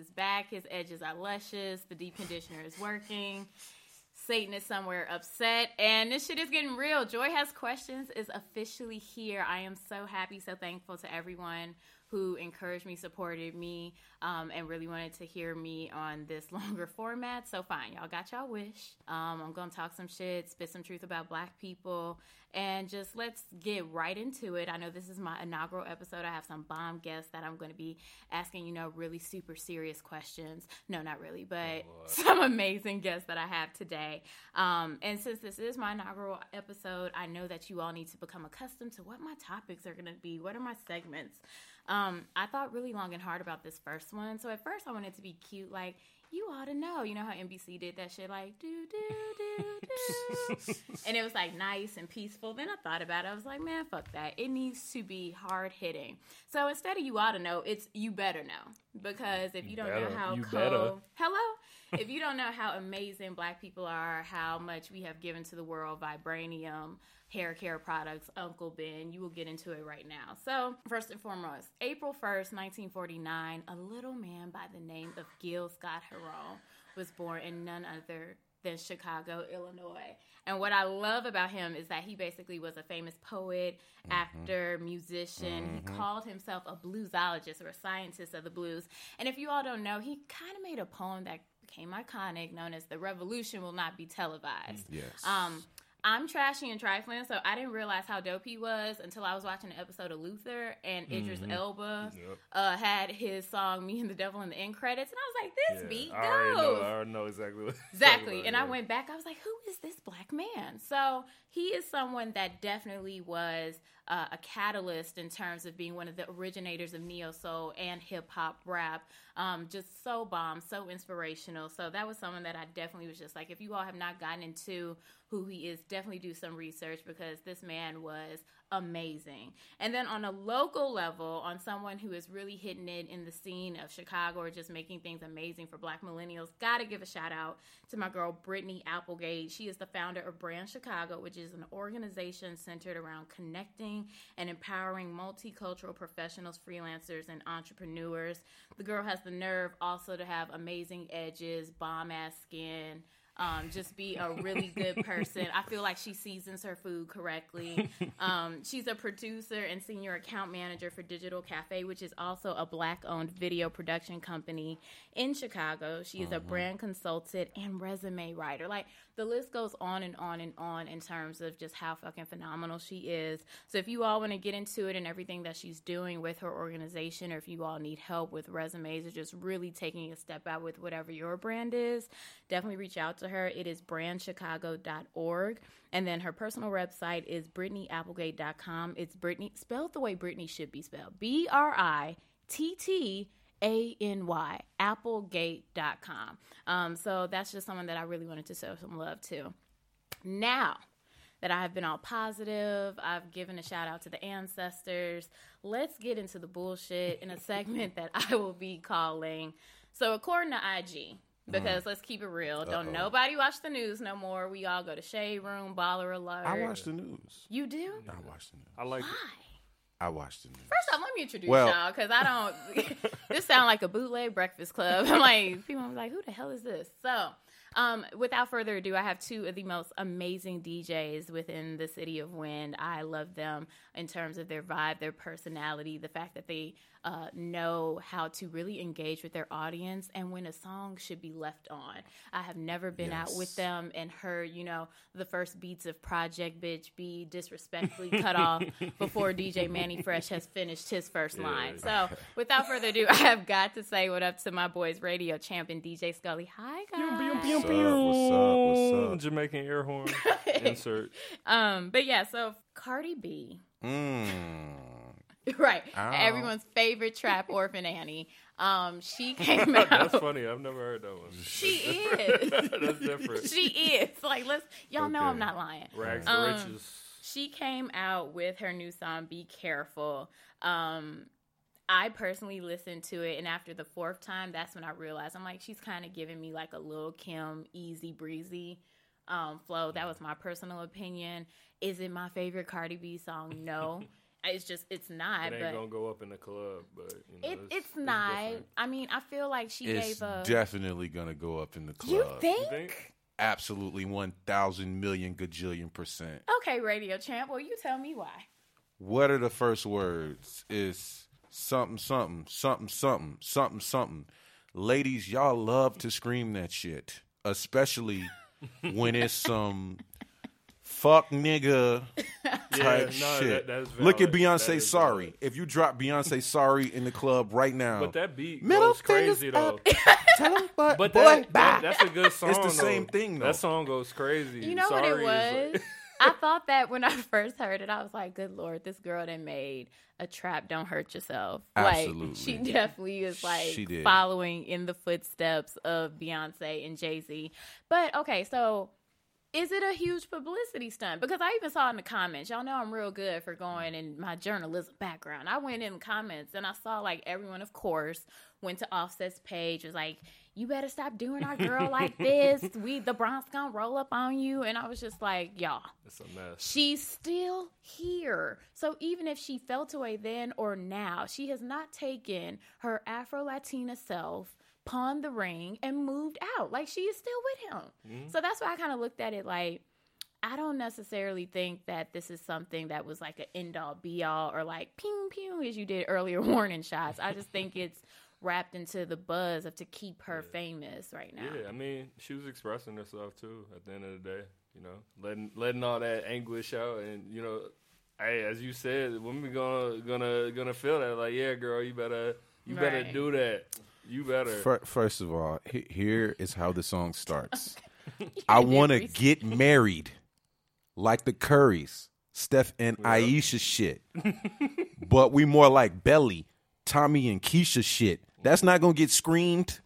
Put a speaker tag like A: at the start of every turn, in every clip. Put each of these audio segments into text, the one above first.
A: is back. His edges are luscious. The deep conditioner is working. Satan is somewhere upset, and this shit is getting real. Joy Has Questions is officially here. I am so happy, so thankful to everyone who encouraged me, supported me, um, and really wanted to hear me on this longer format. So fine, y'all got y'all wish. Um, I'm gonna talk some shit, spit some truth about Black people, and just let's get right into it. I know this is my inaugural episode. I have some bomb guests that I'm going to be asking, you know, really super serious questions. No, not really, but oh, some amazing guests that I have today. Um, and since this is my inaugural episode, I know that you all need to become accustomed to what my topics are going to be. What are my segments? Um, I thought really long and hard about this first one. So at first I wanted to be cute, like, you ought to know. You know how NBC did that shit, like, do, do, do, do. and it was like nice and peaceful. Then I thought about it. I was like, man, fuck that. It needs to be hard hitting. So instead of you ought to know, it's you better know. Because if you, you don't better. know how you cool, hello? If you don't know how amazing black people are, how much we have given to the world, vibranium, hair care products, Uncle Ben. You will get into it right now. So, first and foremost, April 1st, 1949, a little man by the name of Gil Scott Heron was born in none other than Chicago, Illinois. And what I love about him is that he basically was a famous poet, mm-hmm. actor, musician. Mm-hmm. He called himself a bluesologist or a scientist of the blues. And if you all don't know, he kind of made a poem that became iconic known as The Revolution Will Not Be Televised.
B: Yes.
A: Um, I'm trashy and trifling, so I didn't realize how dope he was until I was watching an episode of Luther and Idris mm-hmm. Elba yep. uh, had his song "Me and the Devil" in the end credits, and I was like, "This yeah, beat
B: I already, know, I already know exactly what
A: exactly." About, and yeah. I went back, I was like, "Who is this black man?" So he is someone that definitely was uh, a catalyst in terms of being one of the originators of neo soul and hip hop rap. Um, just so bomb, so inspirational. So that was someone that I definitely was just like, if you all have not gotten into who he is, definitely do some research because this man was amazing. And then on a local level, on someone who is really hitting it in the scene of Chicago or just making things amazing for black millennials, gotta give a shout out to my girl Brittany Applegate. She is the founder of Brand Chicago, which is an organization centered around connecting and empowering multicultural professionals, freelancers, and entrepreneurs. The girl has the nerve also to have amazing edges, bomb ass skin um, just be a really good person. I feel like she seasons her food correctly. Um, she's a producer and senior account manager for Digital Cafe, which is also a black owned video production company in Chicago. She is uh-huh. a brand consultant and resume writer. Like the list goes on and on and on in terms of just how fucking phenomenal she is. So if you all want to get into it and everything that she's doing with her organization, or if you all need help with resumes or just really taking a step out with whatever your brand is, definitely reach out to her. It is brandchicago.org. And then her personal website is brittanyapplegate.com. It's Brittany, spelled the way Brittany should be spelled B R I T T A N Y, applegate.com. Um, so that's just someone that I really wanted to show some love to. Now, that I have been all positive. I've given a shout out to the ancestors. Let's get into the bullshit in a segment that I will be calling. So, according to IG, because mm. let's keep it real. Uh-oh. Don't nobody watch the news no more. We all go to Shade Room, Baller Alert.
B: I watch the news.
A: You do?
B: I watch the news.
C: I like
A: Why?
C: it.
B: I watched the news.
A: First off, let me introduce well, y'all because I don't. this sound like a bootleg Breakfast Club. I'm like, people are like, who the hell is this? So, um, without further ado, I have two of the most amazing DJs within the city of Wind. I love them in terms of their vibe, their personality, the fact that they uh, know how to really engage with their audience and when a song should be left on. I have never been yes. out with them and heard, you know, the first beats of Project Bitch be disrespectfully cut off before DJ Mannie Fresh has finished his first yeah. line. So, without further ado, I have got to say what up to my boys radio champion DJ Scully. Hi guys.
B: What's up? What's up? What's up?
C: Jamaican air horn insert.
A: Um, but yeah, so Cardi B.
B: Mm.
A: right. Ow. Everyone's favorite trap orphan Annie. Um, she came out.
C: That's funny. I've never heard that one.
A: She is.
C: That's different.
A: she is. Like, let's. Y'all okay. know I'm not lying.
C: Rags to um, riches.
A: She came out with her new song "Be Careful." Um, I personally listened to it, and after the fourth time, that's when I realized I'm like, she's kind of giving me like a little Kim, easy breezy um, flow. That was my personal opinion. Is it my favorite Cardi B song? No. It's just it's not.
C: It ain't
A: but
C: gonna go up in the club, but you know,
A: it,
C: it's,
A: it's, not.
C: different.
A: I mean, I feel like she
B: It's
A: gave a.
B: definitely gonna go up in the club.
A: you think?
C: You think?
B: Absolutely, one thousand million gajillion percent.
A: Okay, radio champ. Well, you tell me why.
B: What are the first words? Is something, something, something, something, something, something. Ladies, y'all love to scream that shit, especially when it's some fuck nigga type
C: Yeah, no,
B: shit.
C: that- that's
B: Look at Beyonce sorry.
C: valid.
B: If you drop Beyonce sorry in the club right now,
C: But that beat
B: Middle
C: goes crazy though.
B: Tell him, what,
C: But
B: boy,
C: that, that- that's a good song.
B: It's the
C: though.
B: same thing, though.
C: That song goes crazy.
A: You know
C: Sorry
A: what
C: is
A: it was?
C: like-
A: I thought that when I first heard it, I was like, "Good lord, this girl that made a trap. Don't hurt yourself." Like
B: Absolutely.
A: she definitely is like
B: She did.
A: following in the footsteps of Beyonce and Jay Z. But okay, so is it a huge publicity stunt? Because I even saw in the comments, y'all know I'm real good for going in my journalism background. I went in the comments and I saw like everyone, of course, went to Offset's page, was like, You better stop doing our girl like this. We the Bronx gonna roll up on you. And I was just like, Y'all,
C: It's a mess.
A: she's still here. So even if she felt away then or now, she has not taken her Afro Latina self, pawned the ring, and moved out. Like she is still with him. Mm-hmm. So that's why I kind of looked at it like, I don't necessarily think that this is something that was like an end all be all or like ping pew as you did earlier warning shots. I just think it's wrapped into the buzz of to keep her famous right now.
C: Yeah, I mean, she was expressing herself too. At the end of the day, you know, letting letting all that anguish out, and you know, hey, as you said, women gonna gonna gonna feel that. Like, yeah, girl, you better you better do that. You better.
B: First of all, here is how the song starts. I want to get married like the Currys, Steph and Ayesha shit. but we more like Belly, Tommy and Keisha shit. That's not going to get screamed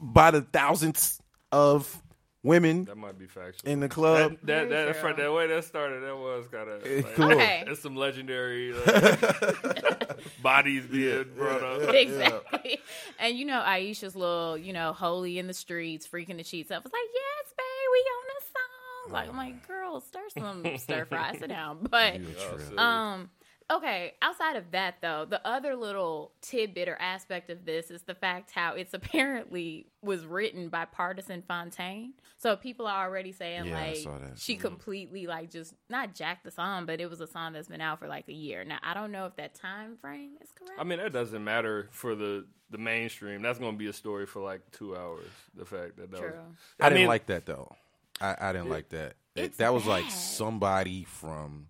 B: by the thousands of women
C: that might be factual.
B: in the club.
C: that that,
A: Very
C: that,
A: true.
C: that way that started, that was kind of
B: Eh,
C: like,
B: cool.
A: Okay.
C: It's some legendary like, bodies being brought up.
A: exactly. And you know, Ayesha's little, you know, holy in the streets, freaking the sheets up. was like, yes, babe, we on the song. Like, I'm like, girl, stir some stir fry, sit down. But
B: You a
C: Oh,
B: trip.
A: um, okay. Outside of that, though, the other little tidbit or aspect of this is the fact how it's apparently was written by Pardison Fontaine. So people are already saying
B: Yeah,
A: like
B: saw that.
A: she mm-hmm. completely like just not jacked the song, but it was a song that's been out for like a year. Now I don't know if that time frame is correct.
C: I mean, that doesn't matter for the the mainstream. That's going to be a story for like two hours. The fact that that
A: True.
C: was.
B: I, didn't like that though. I, I didn't like that. It- that was like somebody from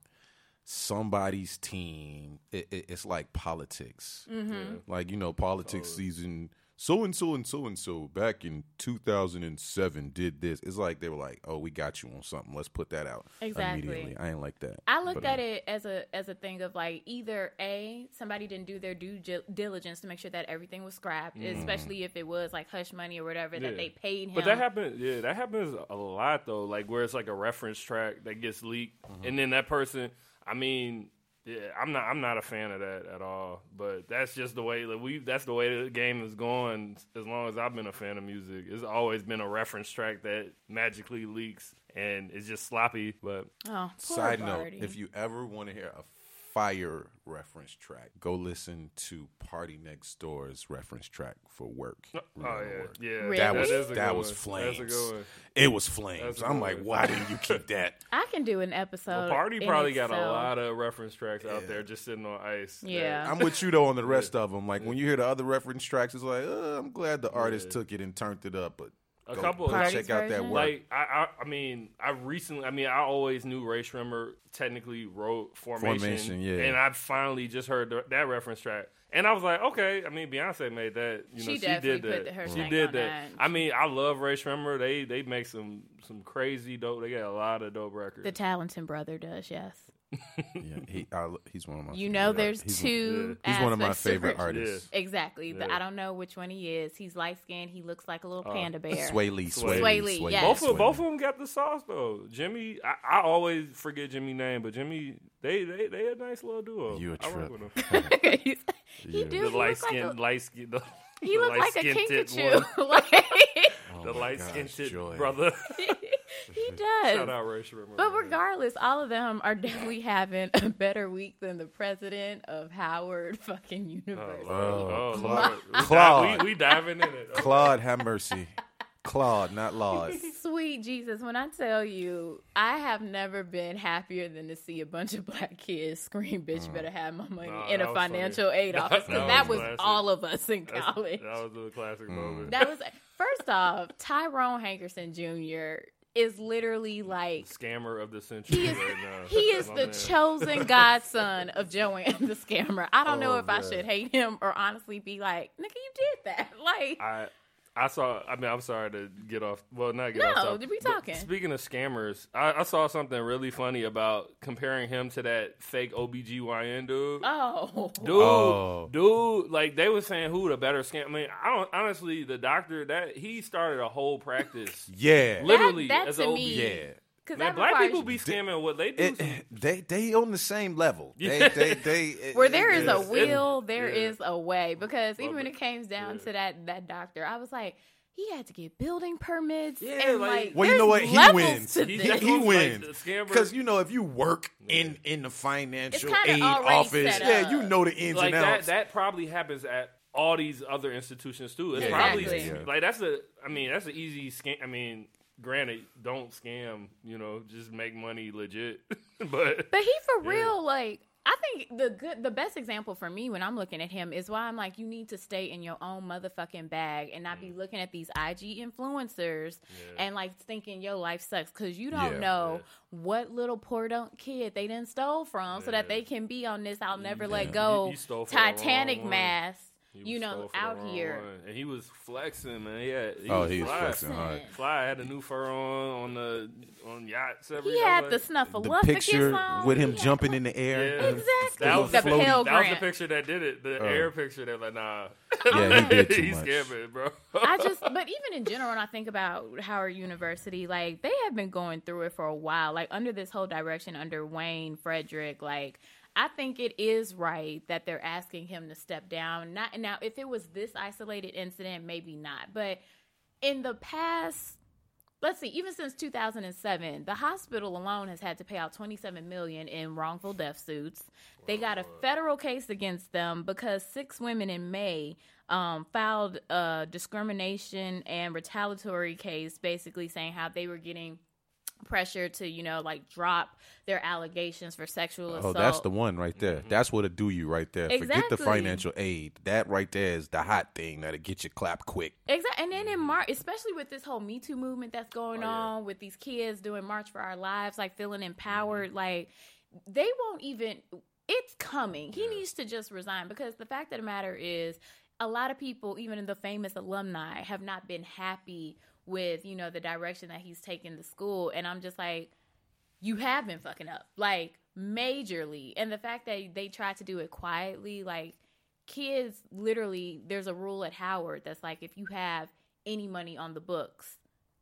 B: somebody's team. It, it, it's like politics.
A: Mm-hmm.
B: Like you know, politics season. So and so and so and so back in 2007 did this. It's like they were like, "Oh, we got you on something. Let's put that out
A: Exactly.
B: immediately." I ain't like that.
A: I looked
B: But,
A: at
B: uh,
A: it as a as a thing of like either a somebody didn't do their due diligence to make sure that everything was scrapped, especially if it was like hush money or whatever
C: Mm. Yeah.
A: that they paid him.
C: But that happens, yeah, that happens a lot though. Like where it's like a reference track that gets leaked,
B: Mm-hmm.
C: and then that person, I mean, yeah, I'm not, I'm not a fan of that at all. But that's just the way like, we, that's the way the game is going. As long as I've been a fan of music, it's always been a reference track that magically leaks, and it's just sloppy. But
A: oh, poor
B: Side note: If you ever want to hear a fire reference track, go listen to PartyNextDoor's reference track for work.
C: oh yeah,
B: Work.
C: yeah,
A: Really?
B: That
A: That
B: was
C: is a
B: that was
C: one. That's a
B: flames. It was flames.
C: That's a
B: I'm like,
C: one.
B: why didn't you keep that?
A: I can do an episode.
C: Well, Party probably got a lot of reference tracks out there just sitting on ice. that-
A: Yeah.
B: I'm with you though on the rest of them. Like when you hear the other reference tracks, it's like, uh, I'm glad the artist took it and turned it up. But
C: A
B: go-
C: couple-
B: go
A: Party's
B: check out that
A: version?
B: work.
C: Like I, I, I mean, I recently, I mean, I always knew Rae Sremmurd technically wrote Formation,
B: Formation, yeah.
C: and I finally just heard the, that reference track, and I was like, okay. I mean, Beyonce made that. You know,
A: She
C: she,
A: definitely
C: did
A: put
C: that.
A: her
C: she
A: stank
C: did
A: on
C: that.
A: that.
C: I mean, I love Rae Sremmurd. They they make some some crazy dope. They got a lot of dope records.
A: The Talented brother does, yes.
B: Yeah, he, I, he's one of my.
A: You know, there's
B: he's
A: two.
B: One, he's one of my favorite
A: it.
B: artists.
A: Exactly. The-
C: Yeah.
A: I don't know which one he is. He's light skinned. He looks like a little
C: Oh.
A: panda bear.
B: Swae Lee, Swae,
C: Swae
B: Lee,
A: Lee,
B: Swae
A: yes.
C: Both
B: Swae
C: of both of them got the sauce though. Jimmy, I, I always forget Jimmy's name, but Jimmy, they they they a nice little duo.
B: You a
C: I rock
B: trip.
C: with them.
A: He's- he
B: Yeah.
A: do.
C: The
A: He
C: light
A: skinned, like
C: light skinned.
A: he
C: the
A: looked like a
C: light-skinned tit
A: Kinkajou. like,
C: the light skinned
B: Joy.
C: brother.
A: He does.
C: Shout out Rae Sremmurd.
A: But regardless, all of them are definitely having a better week than the president of Howard fucking University.
C: Oh,
B: Oh,
C: Lord. We,
B: Claude.
C: we, we diving in it.
B: Claude, have mercy. Claude, not Laud.
A: Sweet Jesus, when I tell you, I have never been happier than to see a bunch of black kids scream, bitch, mm. better have my money
C: Nah,
A: in
C: that
A: a
C: was funny.
A: financial aid
C: That-
A: office. Because that
C: was
A: was all of us in
C: That's-
A: college.
C: That was a classic mm. moment.
A: That was, first off, Tyrone Hankerson Jr. is literally like,
C: Scammer of the century
A: he is,
C: right now.
A: he is the
C: man.
A: chosen godson of Joanne the scammer. I don't know
B: Oh,
A: if I should hate him or honestly be like, nigga, you did that. Like,
C: I I saw. I mean, I'm sorry to get off. Well, not get
A: No,
C: off. topic,
A: we
C: but
A: talking.
C: Speaking of scammers, I, I saw something really funny about comparing him to that fake OBGYN dude.
A: oh.
C: Dude,
B: Oh.
C: dude, like they were saying, who the better scam? I mean, I don't honestly. The doctor that he started a whole practice,
B: Yeah.
C: literally
A: that
C: as
A: to
C: an OB.
A: me-
B: yeah.
A: Cause
C: Man, black people be scamming what they do.
B: It, they they on the same level. They
C: Yeah.
B: they they
A: where there is
C: Yes.
A: a will, there
C: Yeah.
A: is a way. Because even when
C: it.
A: it came down
C: Yeah.
A: to that that doctor, I was like, he had to get building permits.
C: Yeah,
A: and
C: like-
A: like,
B: Well, you know what? He wins. He, he,
C: That's
B: he
C: like,
B: wins
C: the scammer-
B: because you know if you work in in the financial aid office, yeah, you know the ins
C: like
B: and
C: that.
B: outs.
C: That probably happens at all these other institutions too. It's
B: Yeah,
C: probably
A: Exactly.
B: yeah.
C: like that's a. I mean, that's an easy scam. I mean, granted, don't scam. You know, just make money legit. but
A: But he for
C: Yeah.
A: real, like I think the good, the best example for me when I'm looking at him is why I'm like, you need to stay in your own motherfucking bag and not be mm. looking at these IG influencers
C: Yeah.
A: and like thinking your life sucks because you don't
B: Yeah.
A: know what little poor don't kid they done stole from so that they can be on this I'll never mm,
C: Yeah.
A: let go
C: you stole
A: Titanic mask.
C: He
A: You know,
C: stole for the
A: out here.
C: one. and he was flexing, man. Yeah, he
B: oh,
C: was
B: he was
C: fly.
B: flexing hard.
C: Fly had a new fur on on the on yachts. Every,
A: He
C: I
A: had the
C: like,
B: The picture
A: on.
B: with him
A: He had-
B: jumping in the air.
C: Yeah.
A: Exactly.
C: That was
A: The
C: the,
A: Pell
C: that was the picture that did it. The
B: Oh.
C: air picture that like nah.
B: Yeah, he did too
C: He's
B: much.
C: scamming, bro.
A: I just, but even in general, when I think about Howard University, like they have been going through it for a while. Like under this whole direction, under Wayne Frederick, like I think it is right that they're asking him to step down. Not now, if it was this isolated incident, maybe not. But in the past, let's see, even since 2007, the hospital alone has had to pay out 27 million in wrongful death suits. They got a federal case against them because six women in May um, filed a discrimination and retaliatory case, basically saying how they were getting pressure to, you know, like drop their allegations for sexual assault.
B: Oh, that's the one right there. Mm-hmm. That's what'll do you right there. Forget the financial aid. That right there is the hot thing that'll get you clapped quick.
A: Exactly. And then in mm-hmm. March, especially with this whole Me Too movement that's going
C: Oh, yeah.
A: on with these kids doing March for Our Lives, like feeling empowered, mm-hmm. like they won't even, it's coming. He needs to just resign because the fact of the matter is, a lot of people, even in the famous alumni, have not been happy with, you know, the direction that he's taking the school. And I'm just like, you have been fucking up, like majorly. And the fact that they tried to do it quietly, like kids literally, there's a rule at Howard that's like if you have any money on the books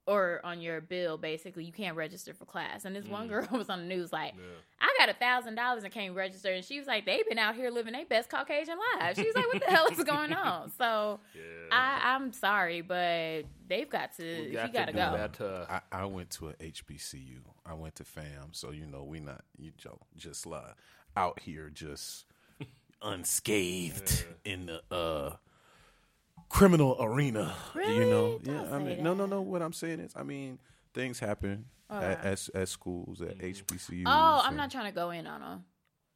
A: or on your bill, basically, you can't register for class. And this one girl was on the news like, I got a thousand dollars and can't register, and she was like, they've been out here living their best Caucasian lives. She was like, what the hell is going on? So
C: Yeah.
A: I, I'm sorry, but they've got to.
C: We
A: he
C: got
A: got to go.
C: that to-
B: I, I went to a HBCU. I went to FAM, so you know we not you know, just uh, out here just unscathed in the uh, criminal arena. You know,
A: Don't
B: yeah. I mean, no, no, no. What I'm saying is, I mean, things happen at, at at schools at mm-hmm. HBCUs.
A: Oh, I'm
B: and-
A: not trying to go in on them.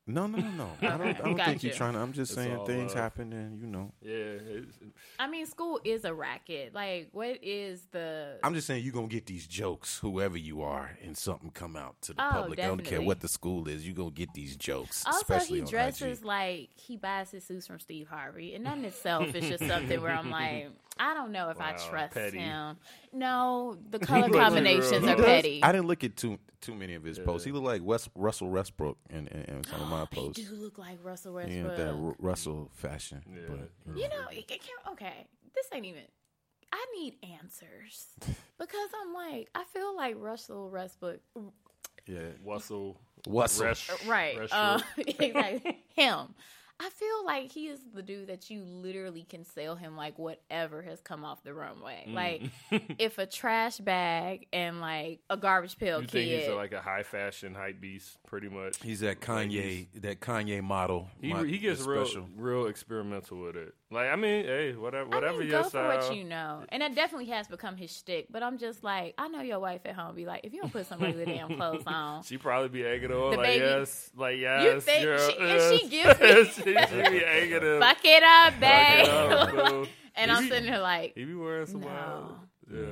B: No, no, no, no. I don't. I don't
A: got
B: think you're trying to. I'm just
C: It's
B: saying
C: all
B: things
C: love.
B: happen, and you know.
C: Yeah, it's,
A: I mean, school is a racket. Like, what is the?
B: I'm just saying you're gonna get these jokes, whoever you are, and something come out to the
A: Oh,
B: public. I don't care what the school is, you're gonna get these jokes.
A: also,
B: especially
A: he
B: on
A: dresses
B: IG.
A: like he buys his suits from Steve Harvey, and that in itself is just something where I'm like, I don't know if I trust
C: petty.
A: him. No, the color combinations
C: real-
A: are
B: does.
A: petty.
B: I didn't look at too too many of his posts. He looked like West, Russell Westbrook in, in, in some of my
A: He
B: posts.
A: do look like Russell Westbrook.
B: Yeah, that Ru- Russell fashion.
C: Yeah.
B: But,
A: You know, it, it can't, okay, this ain't even. I need answers because I'm like, I feel like Russell Westbrook,
B: yeah, Russell.
C: Russell.
A: Right?
C: Resh-
A: Uh, exactly him. I feel like he is the dude that you literally can sell him like whatever has come off the runway.
C: Mm.
A: Like if a trash bag and like a garbage pail
C: You
A: kid.
C: think he's a, like a high fashion hype beast, pretty much.
B: He's that Kanye,
C: he's-
B: that Kanye model.
C: He
B: My-
C: he gets real
B: special.
C: real experimental with it. Like I mean, hey, whatever
A: I
C: whatever
A: mean,
C: your
A: go
C: style.
A: for what you know, and that definitely has become his shtick. But I'm just like, I know your wife at home be like, if you don't put some regular damn clothes on,
C: She probably be egging on
A: The
C: like
A: baby-
C: yes, like yes,
A: think
C: girl,
A: she- and she gives me-
C: yes. she, she be egging him.
A: fuck it up,
C: Fuck
A: babe.
C: it up, boo.
A: and I'm sitting there like,
C: He be wearing some
A: No.
C: wild.
B: Yeah,
C: Yeah.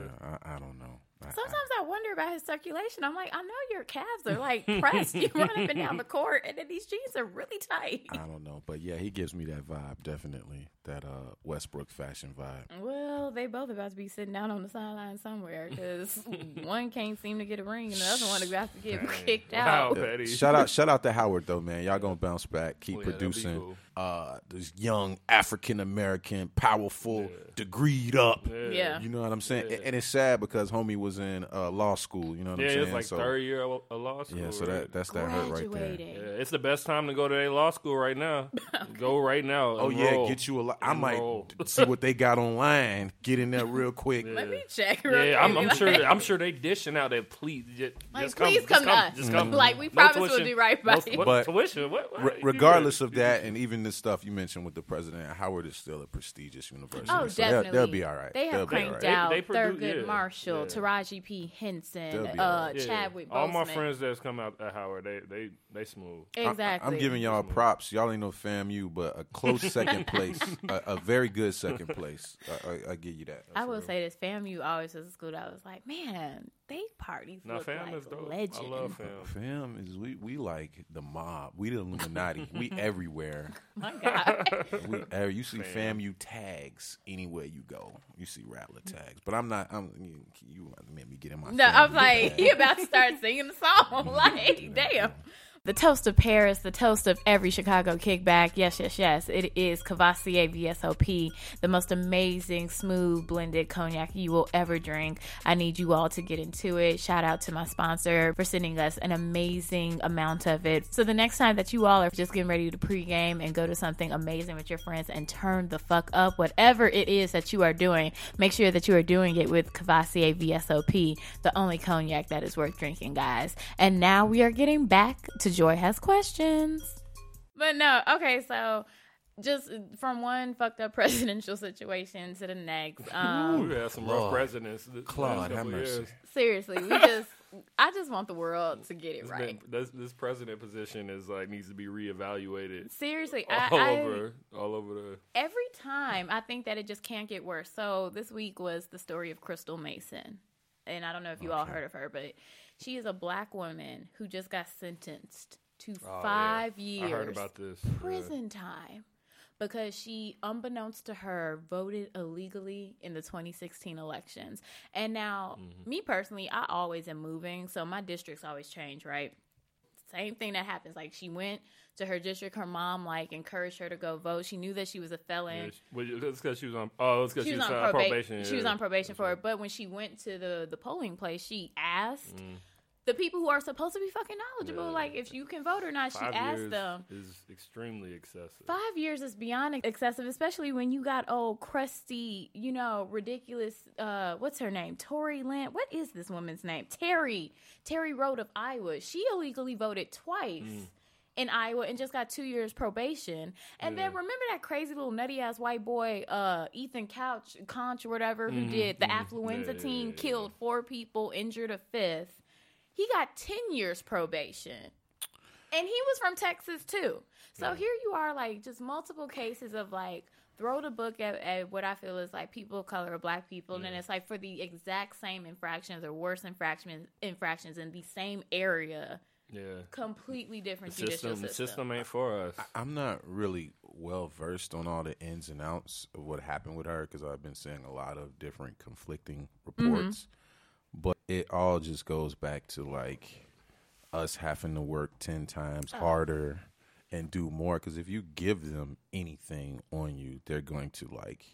B: I, I don't know. I- I-
A: Sometimes I wonder about his circulation. I'm like, I know your calves are like pressed. You run up and down the court, and then these jeans are really tight.
B: I don't know, but yeah, he gives me that vibe. Definitely that uh Westbrook fashion vibe.
A: Well, they both about to be sitting down on the sideline somewhere because one can't seem to get a ring, and the other one is about to get
C: Dang.
A: kicked
C: Wow.
A: out.
C: Petty.
B: Shout out, shout out to Howard though, man. Y'all gonna bounce back, keep
C: Oh, yeah,
B: producing.
C: cool.
B: Uh, this young African American, powerful, degreed up.
A: Yeah.
B: You know what I'm saying?
C: Yeah.
B: And it's sad because homie was in uh, law school. You know what
C: Yeah,
B: I'm saying?
C: Yeah, it's like
B: so,
C: third year of of law school.
B: Yeah, so
C: right?
B: that that's that hurt right there.
A: Graduating.
C: Yeah, it's the best time to go to a law school right now. Go right now.
B: Oh
C: enroll.
B: yeah, get you a lot. I might see what they got online. Get in there real quick.
A: Let me check. real
C: Yeah, I'm,
A: quick,
C: I'm
A: like-
C: sure. I'm sure they dishing out that please. Just,
A: Like,
C: just come,
A: please
C: just
A: come to us.
C: Just come.
A: Like, we
C: No
A: promise we'll
C: tuition.
A: do right by
C: No-
A: you.
C: what,
B: But-
C: tuition. What? what?
B: Re- regardless of that, and even the stuff you mentioned with the president, Howard is still a prestigious university.
A: Oh,
B: so
A: definitely.
B: They'll, they'll be all right.
A: They
B: They'll
A: have
B: be all
A: cranked
B: right.
A: out
C: They- they
A: Thurgood
C: yeah,
A: Marshall,
C: yeah.
A: Taraji P. Henson, uh,
B: all right.
A: Chadwick Boseman.
C: All my friends that's come out at Howard, they they they smooth.
B: I-
A: Exactly.
B: I'm giving y'all props. Y'all ain't no FAMU, but a close second place, a, a very good second place. I, I, I give you that.
A: I will say this: FAMU always was a school that I was like, man, they parties
C: Now,
A: look
C: fam
A: like
C: is dope.
A: legend.
C: I love fam.
B: Fam is we we like the mob. We the Illuminati. we everywhere.
A: My God,
B: We, uh, you see FAMU tags anywhere you go. You see Rattler tags. But I'm not. I'm you, you made me get in my.
A: no, I'm like,
B: tag.
A: he about to start singing the song. Like, damn. The toast of Paris, the toast of every Chicago kickback. Yes, yes, yes. It is Courvoisier VSOP, the most amazing, smooth, blended cognac you will ever drink. I need you all to get into it. Shout out to my sponsor for sending us an amazing amount of it. So the next time that you all are just getting ready to pregame and go to something amazing with your friends and turn the fuck up, whatever it is that you are doing, make sure that you are doing it with Courvoisier VSOP, the only cognac that is worth drinking, guys. And now we are getting back to Joy Has Questions. But no, okay, so just from one fucked up presidential situation to the next. Um,
C: We had some
B: Lord.
C: rough presidents.
B: Claude, have mercy.
A: seriously, we just, I just want the world to get it
C: It's
A: right.
C: been- this, this president position is like needs to be reevaluated
A: Seriously,
C: all
A: I, I
C: over, all over the.
A: every time I think that it just can't get worse. So this week was the story of Crystal Mason. And I don't know if you all heard of her, but she is a black woman who just got sentenced to
C: Oh, yeah.
A: five years
C: heard about this. Yeah.
A: prison time because she, unbeknownst to her, voted illegally in the 2016 elections. And now,
C: Mm-hmm.
A: me personally, I always am moving, so my districts always change, right? Same thing that happens. Like she went to her district, her mom like encouraged her to go vote. She knew that she was a felon.
C: Yeah, she- because she was on. Oh, it's because
A: she was on proba-
C: probation.
A: She was on probation for it. But when she went to the the polling place, she asked
C: Mm.
A: The people who are supposed to be fucking knowledgeable,
C: Yeah.
A: like if you can vote or not. She
C: Five
A: asked
C: years
A: them.
C: is extremely excessive.
A: Five years is beyond excessive, especially when you got old, crusty, you know, ridiculous. Uh, what's her name? Tory Lynn. What is this woman's name? Terry. Terri Rote of Iowa. She illegally voted twice.
C: Mm.
A: In Iowa and just got two years probation, and then remember that crazy little nutty ass white boy, uh, Ethan Couch, Conch or whatever, who did the affluenza
C: Mm-hmm. Yeah, yeah,
A: team,
C: yeah, yeah.
A: killed four people, injured a fifth. He got ten years probation. And he was from Texas too. So here you are, like just multiple cases of like throw the book at, at what I feel is like people of color or black people, and then it's like for the exact same infractions or worse infractions infractions in the same area,
C: Yeah.
A: completely different
C: The
A: judicial
C: system, the system ain't for us.
B: I'm not really well versed on all the ins and outs of what happened with her because I've been seeing a lot of different conflicting reports. But it all just goes back to like us having to work 10 times oh. harder and do more. Because if you give them anything on you, they're going to like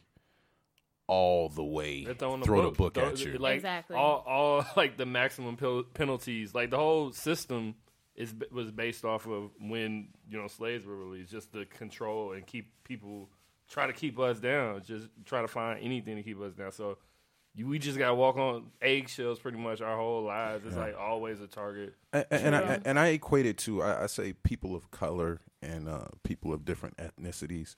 B: all the way
C: They're throwing the
B: throw
C: book,
B: the book
C: throw-
B: at you.
C: Like
A: Exactly.
C: all, all like the maximum pil- penalties. Like the whole system is was based off of when you know slaves were released, just to control and keep people try to keep us down, just try to find anything to keep us down. So you, we just gotta walk on eggshells pretty much our whole lives. It's like always a target.
B: And, and I and I equate it to I, I say people of color and uh, people of different ethnicities.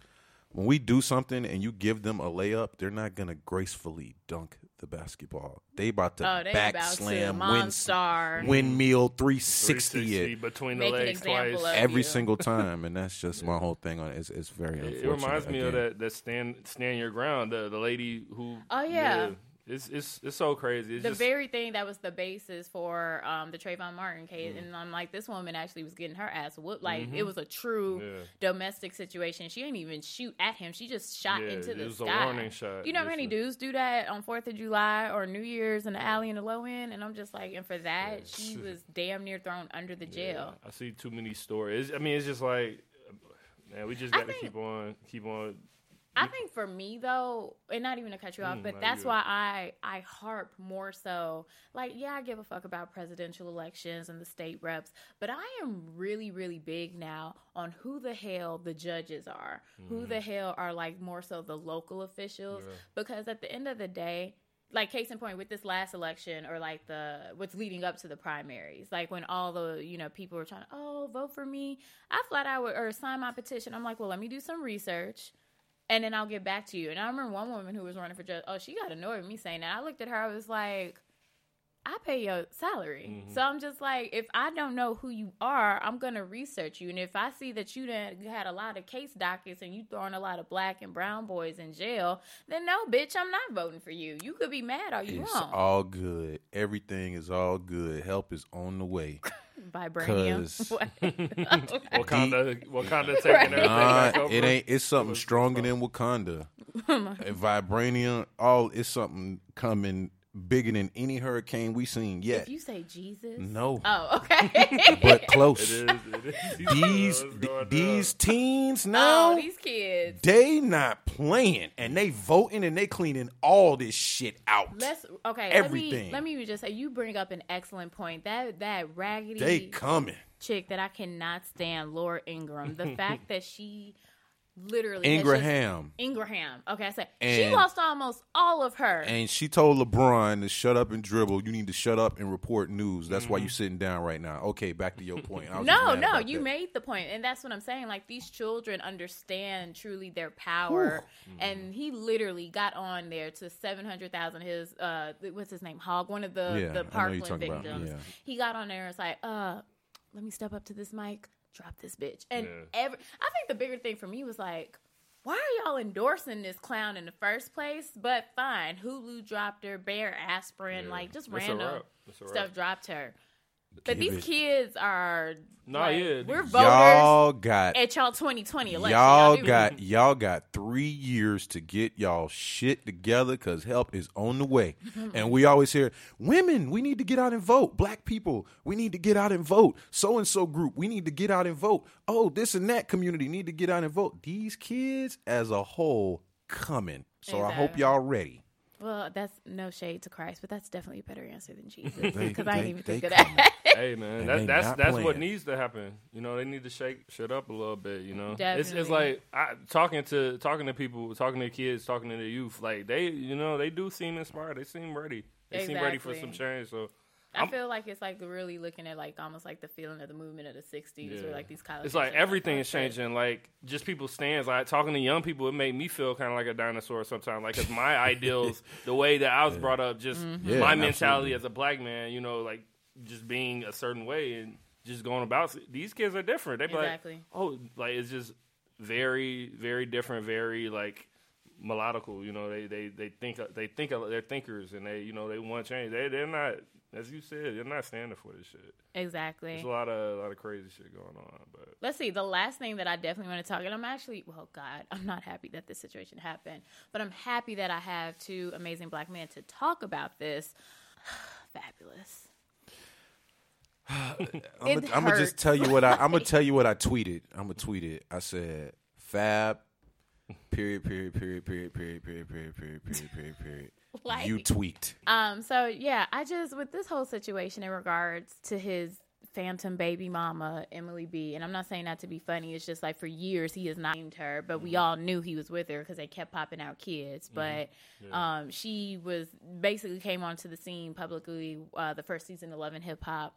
B: When we do something and you give them a layup, they're not gonna gracefully dunk the basketball. They about to
A: Oh, they
B: back
A: about to
B: slam,
A: Monster.
B: win, windmill three sixty it
C: between the
A: Make
C: legs twice.
B: every
A: you.
B: single time, and that's just my whole thing on it. It's, it's very
C: It,
B: unfortunate.
C: it reminds me of
B: again.
C: that that stand stand your ground. The the lady who
A: Oh, yeah.
C: It's it's it's so crazy. It's
A: the
C: just,
A: very thing that was the basis for um, the Trayvon Martin case, and I'm like, this woman actually was getting her ass whooped. Like it was a true
C: Mm-hmm. Yeah.
A: domestic situation. She didn't even shoot at him; she just shot
C: Yeah,
A: into
C: it
A: the
C: was a
A: sky.
C: warning shot,
A: You know how many dudes do that on Fourth of July or New Year's in the alley in the low end? And I'm just like, and for that, she was damn near thrown under the jail.
C: I see too many stories. I mean, it's just like, man, we just got to keep on, keep on.
A: I think for me though, and not even to cut you off,
C: Mm,
A: but that's why I I harp more so. Like, yeah, I give a fuck about presidential elections and the state reps, but I am really really big now on who the hell the judges are, who the hell are like more so the local officials,
C: Mm-hmm. Yeah.
A: because at the end of the day. Like case in point with this last election, or like the what's leading up to the primaries, like when all the you know people were trying, to, oh vote for me, I flat out would or sign my petition. I'm like, well, let me do some research, and then I'll get back to you. And I remember one woman who was running for judge. Oh, she got annoyed with me saying that. I looked at her. I was like, I pay your salary, mm-hmm. so I'm just like, if I don't know who you are, I'm gonna research you. And if I see that you done had a lot of case dockets and you throwing a lot of black and brown boys in jail, then no, bitch, I'm not voting for you. You could be mad all you
B: It's
A: want.
B: all good. Everything is all good. Help is on the way.
A: Vibranium.
B: 'cause-
A: What?
C: Wakanda, Wakanda taking everything
B: Nah,
C: back over.
B: it ain't. It's something stronger than Wakanda. And Vibranium, all it's something coming bigger than any hurricane we've seen yet.
A: if you say Jesus,
B: No,
A: Oh, okay.
B: but close.
C: It is. It is.
B: These
C: What's going
B: these
C: down?
B: teens oh, now,
A: oh, these kids.
B: they not playing, and they voting and they cleaning all this shit out.
A: Let's okay.
B: Everything.
A: Let me, let me just say you bring up an excellent point. That that raggedy
B: they coming.
A: chick that I cannot stand, Laura Ingram. The fact that she literally
B: Ingraham.
A: Ingraham. Okay, I said she lost almost all of her.
B: And she told LeBron to shut up and dribble. You need to shut up and report news. That's
C: Mm-hmm.
B: why you're sitting down right now. Okay, back to your point.
A: No, no, you
B: that.
A: made the point, and that's what I'm saying. Like these children understand truly their power, and he literally got on there to seven hundred thousand. His uh, what's his name? Hogg, one of the
B: Yeah,
A: the Parkland victims.
B: yeah.
A: He got on there and was like, uh, let me step up to this mic, drop this bitch, and
C: Yeah.
A: every. I think the bigger thing for me was like. Why are y'all endorsing this clown in the first place? But fine, Hulu dropped her, Bayer Aspirin,
C: Yeah.
A: like just
C: a
A: random
C: wrap. It's a
A: stuff dropped her. But
B: Give
A: these
B: it-
A: kids are
C: Nah,
A: like,
C: yeah.
A: we're voters
B: Y'all got
A: at y'all 2020 election.
B: y'all
A: do-
B: got y'all got three years to get y'all shit together because help is on the way. and we always hear women, we need to get out and vote. Black people, we need to get out and vote. So and so group, we need to get out and vote. Oh, this and that community need to get out and vote. These kids as a whole coming. So I hope y'all ready.
A: Well, that's no shade to Christ, but that's definitely a better answer than Jesus because I didn't even think of that.
C: Hey man, that,
B: they
C: that's
B: not
C: that's what needs to happen. You know, they need to shake shit up a little bit. You know, it's it's like I, talking to talking to people, talking to kids, talking to the youth. Like they, you know, they do seem inspired. They seem ready. They seem ready for some change. So
A: I
C: I'm-
A: feel like it's like really looking at like almost like the feeling of the movement of the 60s where
C: Yeah.
A: like these college
C: it's like
A: kids
C: everything
A: oh,
C: is changing. Like just people's stands. Like talking to young people, it made me feel kind of like a dinosaur sometimes. Like 'cause my ideals, the way that I was brought up, just
A: Mm-hmm.
B: Yeah,
C: my
B: absolutely.
C: mentality as a black man. You know, like just being a certain way and just going about. These kids are different. They be like, oh, like it's just very, very different. Very like melodical. You know, they they they think they think they're thinkers and they you know they want change. They they're not. As you said, they're not standing for this shit.
A: Exactly.
C: There's a lot of a lot of crazy shit going on, but
A: Let's see. The last thing that I definitely want to talk, and I'm actually, well, God, I'm not happy that this situation happened, but I'm happy that I have two amazing black men to talk about this. Fabolous.
B: I'm gonna just tell you what I. I'm gonna tell you what I tweeted. I'm gonna tweet it. I said, "Fab." Period. Period. Period. Period. Period. Period. Period. Period. Period. Period. Period.
A: Like,
B: You tweaked.
A: Um, so yeah, I just with this whole situation in regards to his phantom baby mama Emily B. And I'm not saying that to be funny. It's just like for years he has not named her, but we all knew he was with her because they kept popping out kids. But um, she was basically came onto the scene publicly uh, the first season of Love and Hip Hop.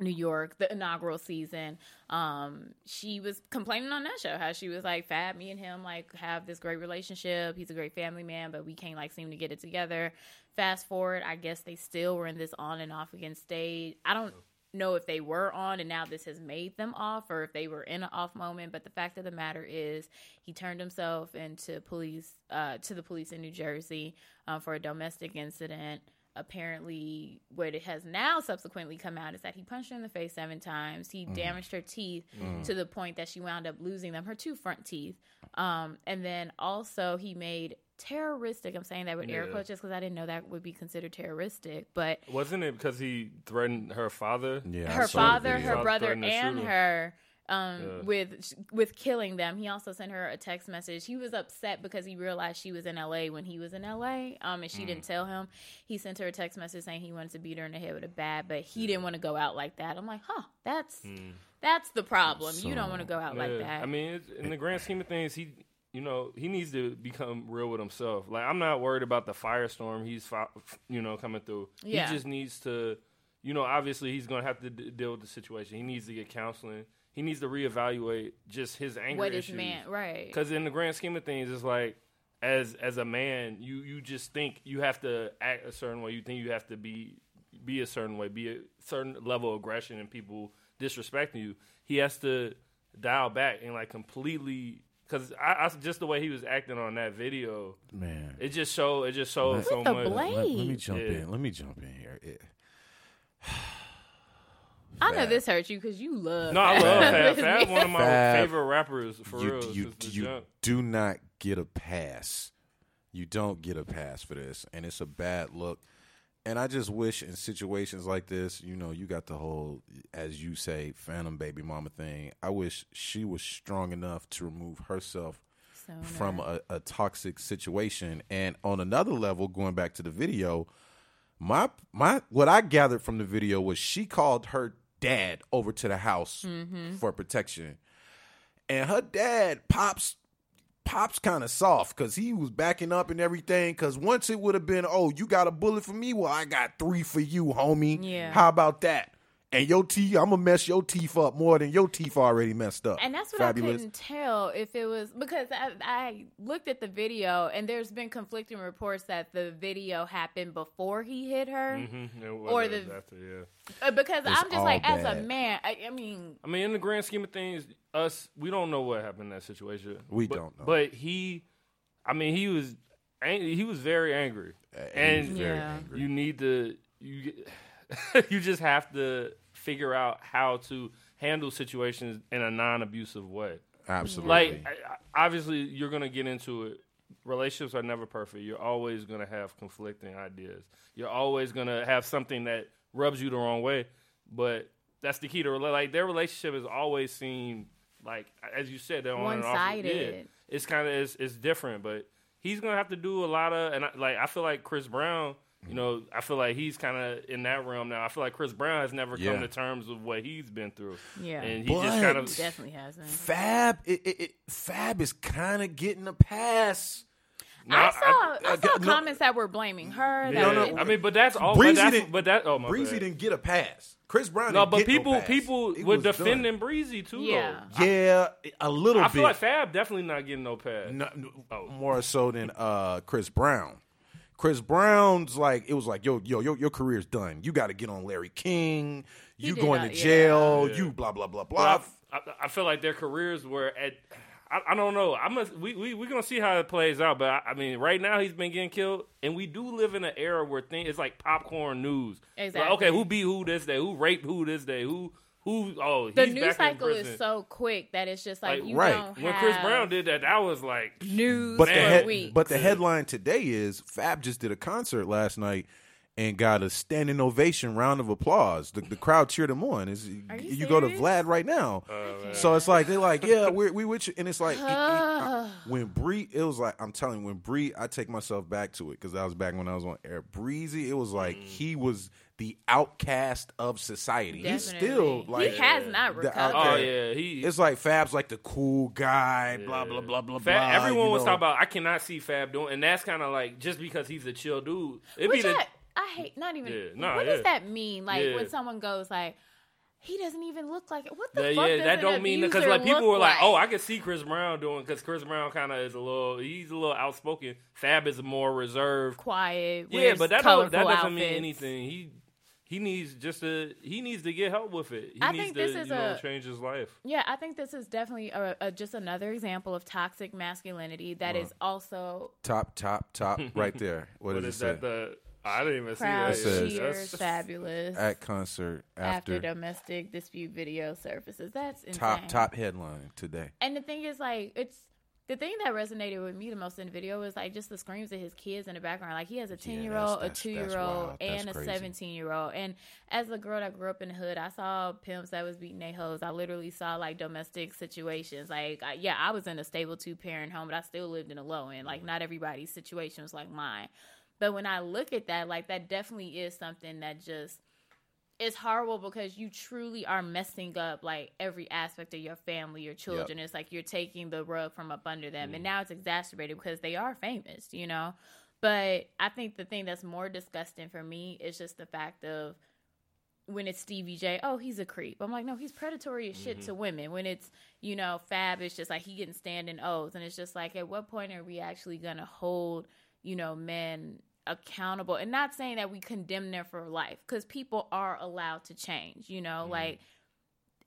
A: New York, the inaugural season. Um, she was complaining on that show how she was like, "Fab, me and him like have this great relationship. He's a great family man, but we can't like seem to get it together." Fast forward, I guess they still were in this on and off again stage. I don't know if they were on and now this has made them off or if they were in an off moment but the fact of the matter is he turned himself into police uh, to the police in new jersey uh, for a domestic incident apparently what it has now subsequently come out is that he punched her in the face seven times. He damaged her teeth to the point that she wound up losing them her two front teeth. Um, and then also he made terroristic i'm saying that with air quotes just because i didn't know that would be considered terroristic but
C: Wasn't it because he threatened her father?
B: Yeah,
A: her father, her brother, and her um,
C: Yeah.
A: with with killing them. He also sent her a text message. He was upset because he realized she was in L.A. when he was in L.A. Um, and she
C: Mm.
A: didn't tell him. He sent her a text message saying he wanted to beat her in the head with a bat, but he didn't want to go out like that. I'm like, huh, that's that's the problem. you don't want to go out like
C: Mm.
A: That.
C: I mean, it's, in the grand scheme of things, he, you know, he needs to become real with himself. Like, I'm not worried about the firestorm he's, fi- you know, coming through.
A: Yeah.
C: He just needs to, you know, obviously he's going to have to d- deal with the situation. He needs to get counseling. He needs to reevaluate just his anger
A: what is
C: issues.
A: man right?
C: Because in the grand scheme of things, it's like as as a man, you you just think you have to act a certain way. You think you have to be be a certain way, be a certain level of aggression, and people disrespecting you. He has to dial back and like completely. Because I, I just the way he was acting on that video,
B: Man.
C: it just showed it just showed
B: With
C: so
A: the
C: much.
A: blade.
B: Let, let me jump
C: Yeah.
B: in. Let me jump in here. It-
A: I know this hurts you because you love.
C: No, I love Fab.
A: Fab.
C: Fab, one of my
B: Fab,
C: favorite rappers for
B: you,
C: real.
B: you,
C: since
B: you
C: jump.
B: do not get a pass. You don't get a pass for this, and it's a bad look. And I just wish in situations like this, you know, you got the whole, as you say, phantom baby mama thing. I wish she was strong enough to remove herself
A: Sooner.
B: from a, a toxic situation. And on another level, going back to the video, my my what I gathered from the video was she called her dad over to the house mm-hmm. for protection, and her dad pops pops kind of soft because he was backing up and everything. Because once it would have been, oh, you got a bullet for me, well, I got three for you, homie.
A: Yeah.
B: how about that? And your teeth, I'm gonna mess your teeth up more than your teeth already messed up.
A: And that's what
B: Fabolous.
A: I couldn't tell if it was because I, I looked at the video and there's been conflicting reports that the video happened before he hit her.
C: Mhm,
A: Or the-
C: after, yeah.
A: Uh, because
B: It's
A: I'm just like,
B: all
A: as a man, I, I mean,
C: I mean, in the grand scheme of things, us we don't know what happened in that situation.
B: We
C: But-
B: don't know.
C: But he, I mean, he was ang- he was very angry, and
B: was very
A: Yeah.
B: angry.
C: you need to you you just have to figure out how to handle situations in a non-abusive way.
B: Absolutely.
C: Like, I- I- obviously, you're gonna get into it. Relationships are never perfect. You're always gonna have conflicting ideas. You're always gonna have something that rubs you the wrong way. But that's the key to rela- like their relationship has always seemed like, as you said, they're on and off.
A: One-sided.
C: Yeah, it's kind of it's, it's different, but he's gonna have to do a lot of and I, like I feel like Chris Brown. You know, I feel like he's kind of in that realm now. I feel like Chris Brown has never
B: Yeah.
C: come to terms with what he's been through.
A: Yeah.
C: and he just kind of
A: definitely hasn't.
B: Fab, it, it, it, Fab is kind of getting a pass.
C: No,
A: I saw I,
B: I-
A: saw
B: no.
A: comments that were blaming her.
C: Yeah,
A: that
B: no.
C: I mean, but that's all.
B: Breezy
C: but that's,
B: didn't-
C: but that. Oh my
B: Breezy
C: bad.
B: didn't get a pass. Chris Brown.
C: No, but people,
B: no pass.
C: people
B: It
C: were
B: was done.
C: defending Breezy too.
A: Yeah.
C: though.
B: Yeah, a little bit.
C: I
B: bit.
C: feel like Fab definitely not getting no pass.
B: No, no,
C: Oh.
B: more so than uh, Chris Brown. Chris Brown's like it was like yo yo yo your career's done. You got to get on Larry King. You
A: did
B: going
A: not-
B: to jail.
C: Yeah.
B: You blah blah blah blah.
C: I, I, I feel like their careers were at. I, I don't know. I'm. A, we we we gonna see how it plays out. But I, I mean, right now he's been getting killed, and we do live in an era where things it's like popcorn news. Like,
A: Exactly.
C: okay, who beat who this day? Who raped who this day? Who who? Oh, he's
A: the news cycle is so quick that it's just like,
C: Like,
A: you
B: right.
A: don't
C: When
A: have
C: Chris Brown did that, that was like
A: news
B: but
A: for
B: the head,
A: weeks.
B: but the headline today is Fab just did a concert last night, and got a standing ovation, round of applause. The, the crowd cheered him on. Is you,
A: you
B: go to? Vlad right now.
C: Oh.
B: So it's like they're like, yeah, we're, we with you, and it's like it- it- I- when Bree, it was like I'm telling you, when Bree, I take myself back to it because I was back when I was on air. Breezy, it was like
C: Mm.
B: he was the outcast of society. He's still
A: Definitely.
B: like
A: he has not
B: the
A: recovered.
C: oh yeah, he.
B: It's like Fab's like the cool guy, blah blah blah blah
C: Fab,
B: blah.
C: everyone
B: you
C: was
B: know.
C: talking about. I cannot see Fab doing, and that's kind of like just because he's a chill dude. It'd
A: Which
C: be the,
A: I, I hate. Not even.
C: Yeah, nah,
A: what
C: yeah.
A: does that mean? Like
C: Yeah.
A: when someone goes like, he doesn't even look like it. What the
C: Yeah,
A: fuck?
C: yeah,
A: does
C: that
A: an
C: don't mean because like people were like,
A: like?
C: oh, I can see Chris Brown doing because Chris Brown kind of is a little, he's a little outspoken. Fab is more reserved.
A: quiet.
C: Yeah, but that don't, that doesn't mean anything. He he needs just to he needs to get help with it. He
A: I
C: needs
A: think
C: to
A: this is
C: you know
A: a-
C: change his life.
A: Yeah, I think this is definitely a, a, just another example of toxic masculinity that is also
B: top top top right there. What,
C: What
B: does
C: is
B: it say?
C: that? The I didn't even see
A: proud,
C: that.
B: It says-
A: cheers,
C: That's-
A: Fabolous.
B: At concert
A: after,
B: after,
A: domestic dispute video surfaces. That's insane.
B: top top headline today.
A: And the thing is, like, it's the thing that resonated with me the most in the video was like just the screams of his kids in the background. Like he has a ten year old, a two year old,
B: wild. That's
A: and a seventeen year old. And as a girl that grew up in the hood, I saw pimps that was beating their hoes. I literally saw like domestic situations. Like, I, yeah, I was in a stable two parent home, but I still lived in a low end. Like, not everybody's situation was like mine. But when I look at that, like that definitely is something that just it's horrible because you truly are messing up like every aspect of your family, your children. It's like you're taking the rug from up under them, and mm-hmm. now it's exacerbated because they are famous, you know. But I think the thing that's more disgusting for me is just the fact of when it's Stevie J, oh, he's a creep. I'm like, no, he's predatory as shit to mm-hmm. women. When it's, you know, Fab, it's just like he getting standing O's. And it's just like, at what point are we actually going to hold, you know, men accountable? And not saying that we condemn them for life, because people are allowed to change, you know, mm-hmm. like,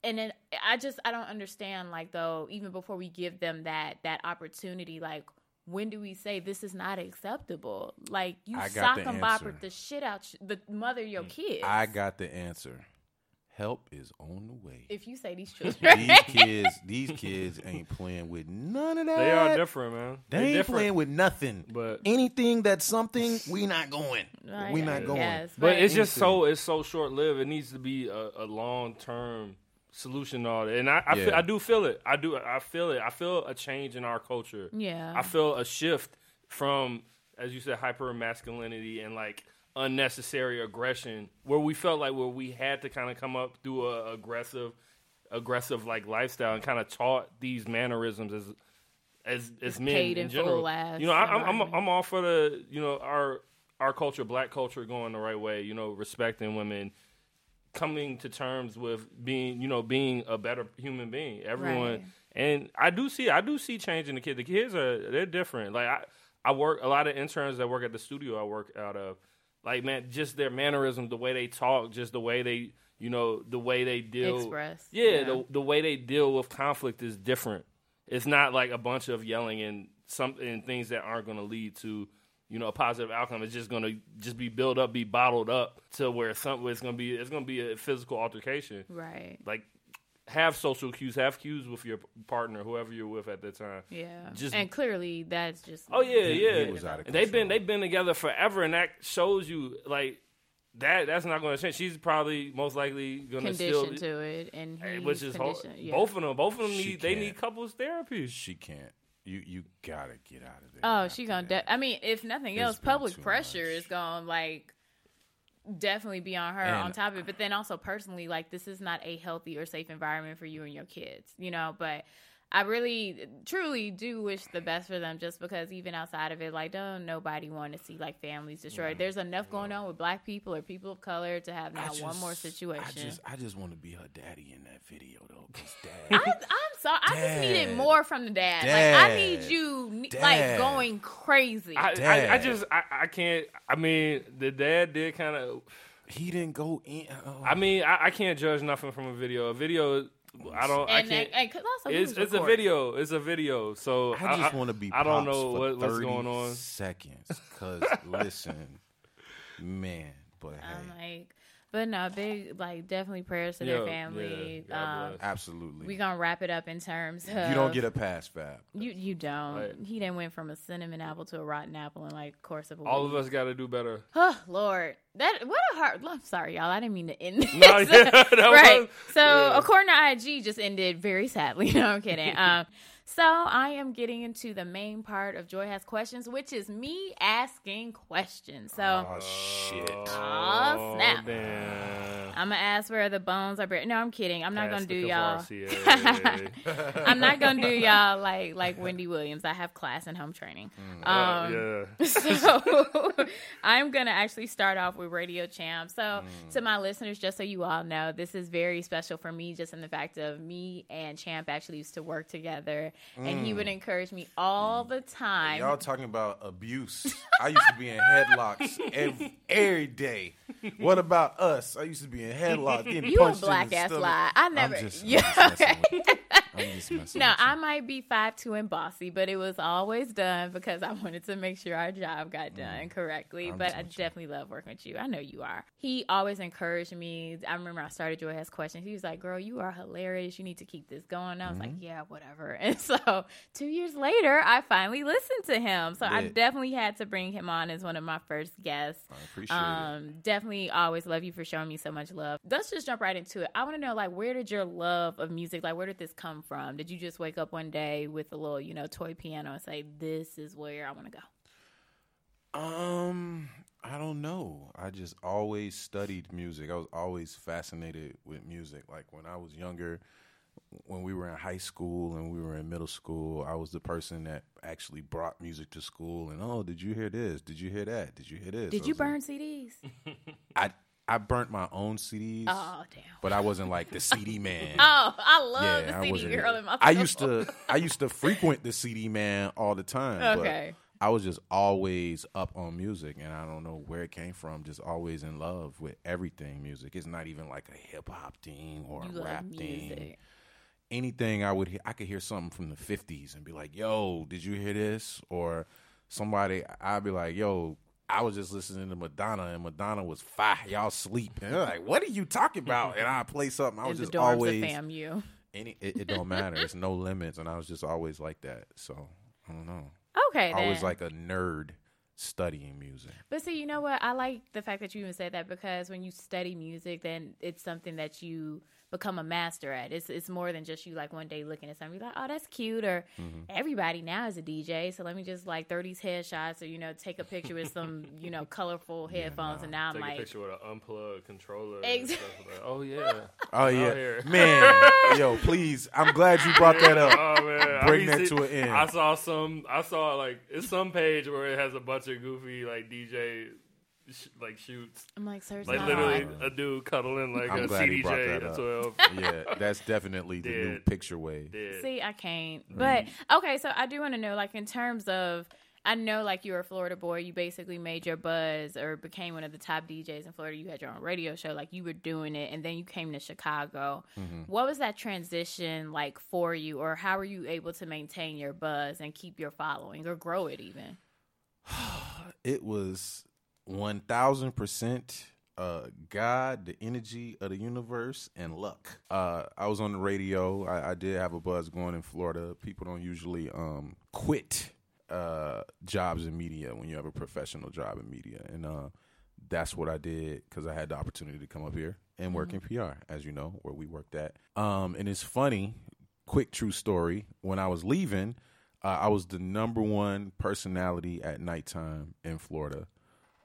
A: and then I just, I don't understand, like, though, even before we give them that, that opportunity, like, when do we say this is not acceptable? Like you sock and bopper the shit out sh- the mother of your mm, kids.
B: I got the answer. Help is on the way.
A: if you say these children,
B: these kids, these kids ain't playing with none of that.
C: They are different, man.
B: They
C: They're
B: ain't
C: different.
B: playing with nothing.
C: But-
B: anything that's something, we not going.
A: Right,
B: we not going.
A: guess,
C: But it's just so it's so short lived. It needs to be a, a long term solution all that. And I I, feel,
B: Yeah.
C: I do feel it. I do I feel it. I feel a change in our culture.
A: yeah,
C: I feel a shift from, as you said, hyper masculinity and like unnecessary aggression, where we felt like where we had to kind of come up through a aggressive, aggressive like lifestyle and kind of taught these mannerisms as as as men in general. you know, I, I'm I'm. I'm all for the you know our our culture, black culture, going the right way. You know, respecting women. Coming to terms with being, you know, being a better human being. Everyone,
A: Right.
C: and I do see, I do see change in the kids. The kids are they're different. Like I, I work a lot of interns that work at the studio I work out of. Like man, just their mannerisms, the way they talk, just the way they, you know, the way they deal.
A: Express,
C: Yeah,
A: yeah.
C: The, the way they deal with conflict is different. It's not like a bunch of yelling and some and things that aren't going to lead to, you know, a positive outcome. It's just going to just be built up, be bottled up to where something it's going to be. It's going to be a physical altercation
A: right,
C: like have social cues, have cues with your partner, whoever you're with at the time.
A: yeah,
C: just-
A: and clearly that's just
C: Oh yeah,
B: He-
C: yeah.
B: he was out of
C: they've been they've been together forever, and that shows you like that. That's not going to change. She's probably most likely going to still,
A: conditioned to it, and
C: eh,
A: he's
C: which is ho-
A: conditioned. yeah.
C: both of them. Both of them
B: She
C: need they need couples therapy.
B: She can't. You you gotta get out of there.
A: Oh,
B: after
A: she gonna.
B: that.
A: De- I mean, if nothing
B: It's
A: else, public pressure
B: much.
A: is gonna like definitely be on her
B: And-
A: on top of it. But then also personally, like this is not a healthy or safe environment for you and your kids. You know, but. I really, truly do wish the best for them, just because even outside of it, like, don't nobody want to see like families destroyed. There's enough going on with black people or people of color to have
B: I
A: now one more situation.
B: I just I just want to be her daddy in that video though. 'cause
A: I,
B: dad,
A: I'm sorry. I just needed more from the dad. Like I need you
B: Dad.
A: like going crazy.
C: I, I, I just I, I can't. I mean, the dad did kind of.
B: he didn't go in. oh.
C: I mean, I, I can't judge nothing from a video. A video, I don't. I
A: and,
C: can't.
A: and, and 'cause also
C: It's, it's a video. It's a video. So
B: I just want to be.
C: I don't know
B: for
C: what, what's going on.
B: Seconds, cause listen, man. But
A: I'm
B: hey,
A: like, But no, big like definitely prayers to
C: Yeah,
A: their family.
C: yeah, God
A: um,
C: bless.
B: Absolutely.
A: we gonna wrap it up in terms of
B: you don't get a pass, Fab.
A: you you don't.
C: Right.
A: He then went from a cinnamon apple to a rotten apple in like course of a
C: All
A: week.
C: of us got to do better.
A: Oh Lord, that what a hard. I'm sorry, y'all. I didn't mean to end this.
C: No, yeah, that
A: right.
C: was-
A: so
C: yeah.
A: according to IG, just ended very sadly. No, I'm kidding. um, so I am getting into the main part of Joy has questions, which is me asking questions. So.
B: Oh shit.
A: Aw, snap.
C: damn.
A: I'm gonna ask where the bones are buried. No, I'm kidding. I'm not gonna do y'all. I'm not gonna do y'all like like Wendy Williams. I have class and home training.
C: Uh,
A: Um,
C: yeah.
A: so I'm gonna actually start off with Radio Champ. So
C: Mm.
A: to my listeners, just so you all know, this is very special for me, just in the fact of me and Champ actually used to work together, and he would mm. encourage me all mm. the time.
B: Y'all talking about abuse. I used to be in headlocks every, every day. What about us? I used to be in headlocks
A: You a black ass lie. I never.
B: I'm just, I'm
A: yeah.
B: just with you. I'm just messing
A: No. I might be five two and bossy, but it was always done because I wanted to make sure our job got done correctly.
B: I'm
A: but I
B: you.
A: definitely love working with you. I know you are. He always encouraged me. I remember I started Joy has questions. He was like, "Girl, you are hilarious. You need to keep this going." I was like,
B: Mm-hmm.
A: "Yeah, whatever." And so two years later, I finally listened to him. So I definitely had to bring him on as one of my first guests.
B: I appreciate it.
A: Um, definitely always love you for showing me so much love. Let's just jump right into it. I want to know, like, where did your love of music, like, where did this come from? Did you just wake up one day with a little, you know, toy piano and say, "This is where I want to go"?
B: Um, I don't know. I just always studied music. I was always fascinated with music. Like when I was younger, when we were in high school and we were in middle school, I was the person that actually brought music to school. And oh, did you hear this? Did you hear that? Did you hear this?
A: Did you
B: was like-
A: burn CDs?
B: I I burnt my own CDs,
A: Oh, damn.
B: but I wasn't like the CD man.
A: Oh, I love
B: I
A: the CD girl in my.
B: I used to I used to frequent the CD man all the time.
A: Okay.
B: I was just always up on music and I don't know where it came from, just always in love with everything music. It's not even like a hip hop thing or
A: You
B: a rap thing. Anything I would hear, I could hear something from the 50s and be like, "Yo, did you hear this?" or somebody I'd be like, "Yo, I was just listening to Madonna and Madonna was fire. Y'all sleep." And they're like, "What are you talking about?" And I play something. I
A: In
B: was
A: the
B: just always
A: FAMU.
B: any it, it don't matter. It's no limits, and I was just always like that. So I don't know.
A: Okay,
B: I
A: then.
B: was like a nerd studying music.
A: But see, you know what? I like the fact that you even said that because when you study music, then it's something that you become a master at. It's it's more than just you like one day looking at something be like, oh, that's cute. Or
B: Mm-hmm.
A: everybody now is a DJ, so let me just like throw these headshots or you know take a picture with some you know colorful headphones, and now I'm
C: Take a
A: like,
C: picture with an unplugged controller. and stuff like, oh yeah.
B: Oh yeah, man. yo, please. I'm glad you brought that up.
C: Oh man,
B: Bring that
C: see-
B: to an end.
C: I saw some. I saw like it's some page where it has a bunch of goofy like DJ sh- like shoots.
A: I'm like, sir,
C: Like
A: no,
C: literally a dude cuddling like
B: I'm
C: a
B: glad he brought
C: CDJ
B: that
C: at
B: up.
C: twelve.
B: Yeah, that's definitely the new
C: Dead.
B: picture way.
C: Dead.
A: See, I can't.
B: Mm-hmm.
A: But okay, so I do want to know, like, in terms of, I know, like, you were a Florida boy. You basically made your buzz or became one of the top DJs in Florida. You had your own radio show, like, you were doing it, and then you came to Chicago.
B: Mm-hmm.
A: What was that transition like for you, or how were you able to maintain your buzz and keep your following or grow it even?
B: It was one thousand percent uh God, the energy of the universe, and luck. Uh I was on the radio. I, I did have a buzz going in Florida. People don't usually um quit uh jobs in media when you have a professional job in media. And uh that's what I did because I had the opportunity to come up here and work in PR, as you know, where we worked at. Um, and it's funny, quick true story. When I was leaving, uh, I was the number one personality at nighttime in Florida.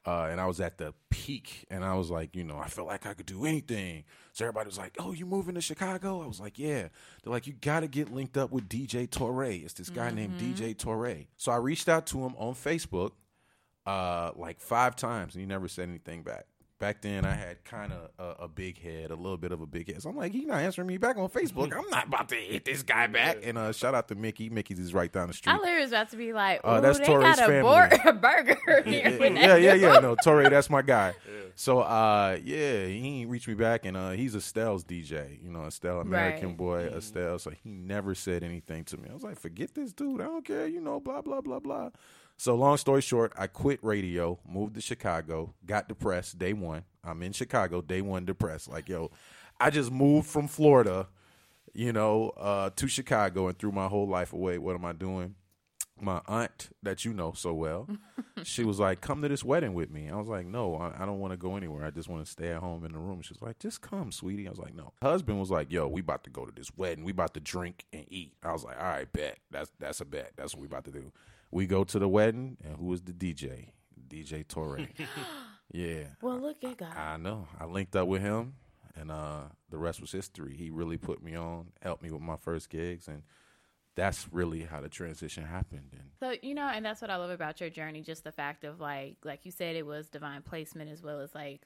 B: Uh, and I was at the peak, and I was like, you know, I felt like I could do anything. So everybody was like, "Oh, you moving to Chicago?" I was like, "Yeah." They're like, "You got to get linked up with DJ Torre." It's this guy named DJ Torre. So I reached out to him on Facebook, uh, like five times, and he never said anything back. Back then, I had kind of a, a big head, a little bit of a big head. So I'm like, he's not answering me back on Facebook. I'm not about to hit this guy back. And uh, shout out to Mickey. Mickey's is right down the street.
A: I literally was about to be like,
B: Uh,
A: oh,
B: that's
A: they
B: Torres
A: got a,
B: family.
A: bor- a burger here. with
B: yeah, yeah, yeah. No, Torre, that's my guy. So, uh, yeah, he ain't reached me back, and uh, he's Estelle's DJ. You know, Estelle, American
A: Right.
B: boy, Estelle. So he never said anything to me. I was like, forget this dude. I don't care. You know, blah blah blah blah. So, long story short, I quit radio, moved to Chicago, got depressed day one. I'm in Chicago, day one, depressed. Like, yo, I just moved from Florida, you know, uh, to Chicago and threw my whole life away. What am I doing? my aunt that you know so well, she was like, "Come to this wedding with me." I was like, "No, I, I don't want to go anywhere. I just want to stay at home in the room." She was like, "Just come, sweetie." I was like, "No." Husband was like, "Yo, we about to go to this wedding. We about to drink and eat." I was like, "All right, bet. That's that's a bet. That's what we about to do." We go to the wedding, and who was the DJ? DJ Torre. yeah.
A: Well, look at God.
B: I know. I linked up with him, and uh, the rest was history. He really put me on, helped me with my first gigs, and that's really how the transition happened. And
A: so you know, and that's what I love about your journey. Just the fact of like, like you said, it was divine placement as well as like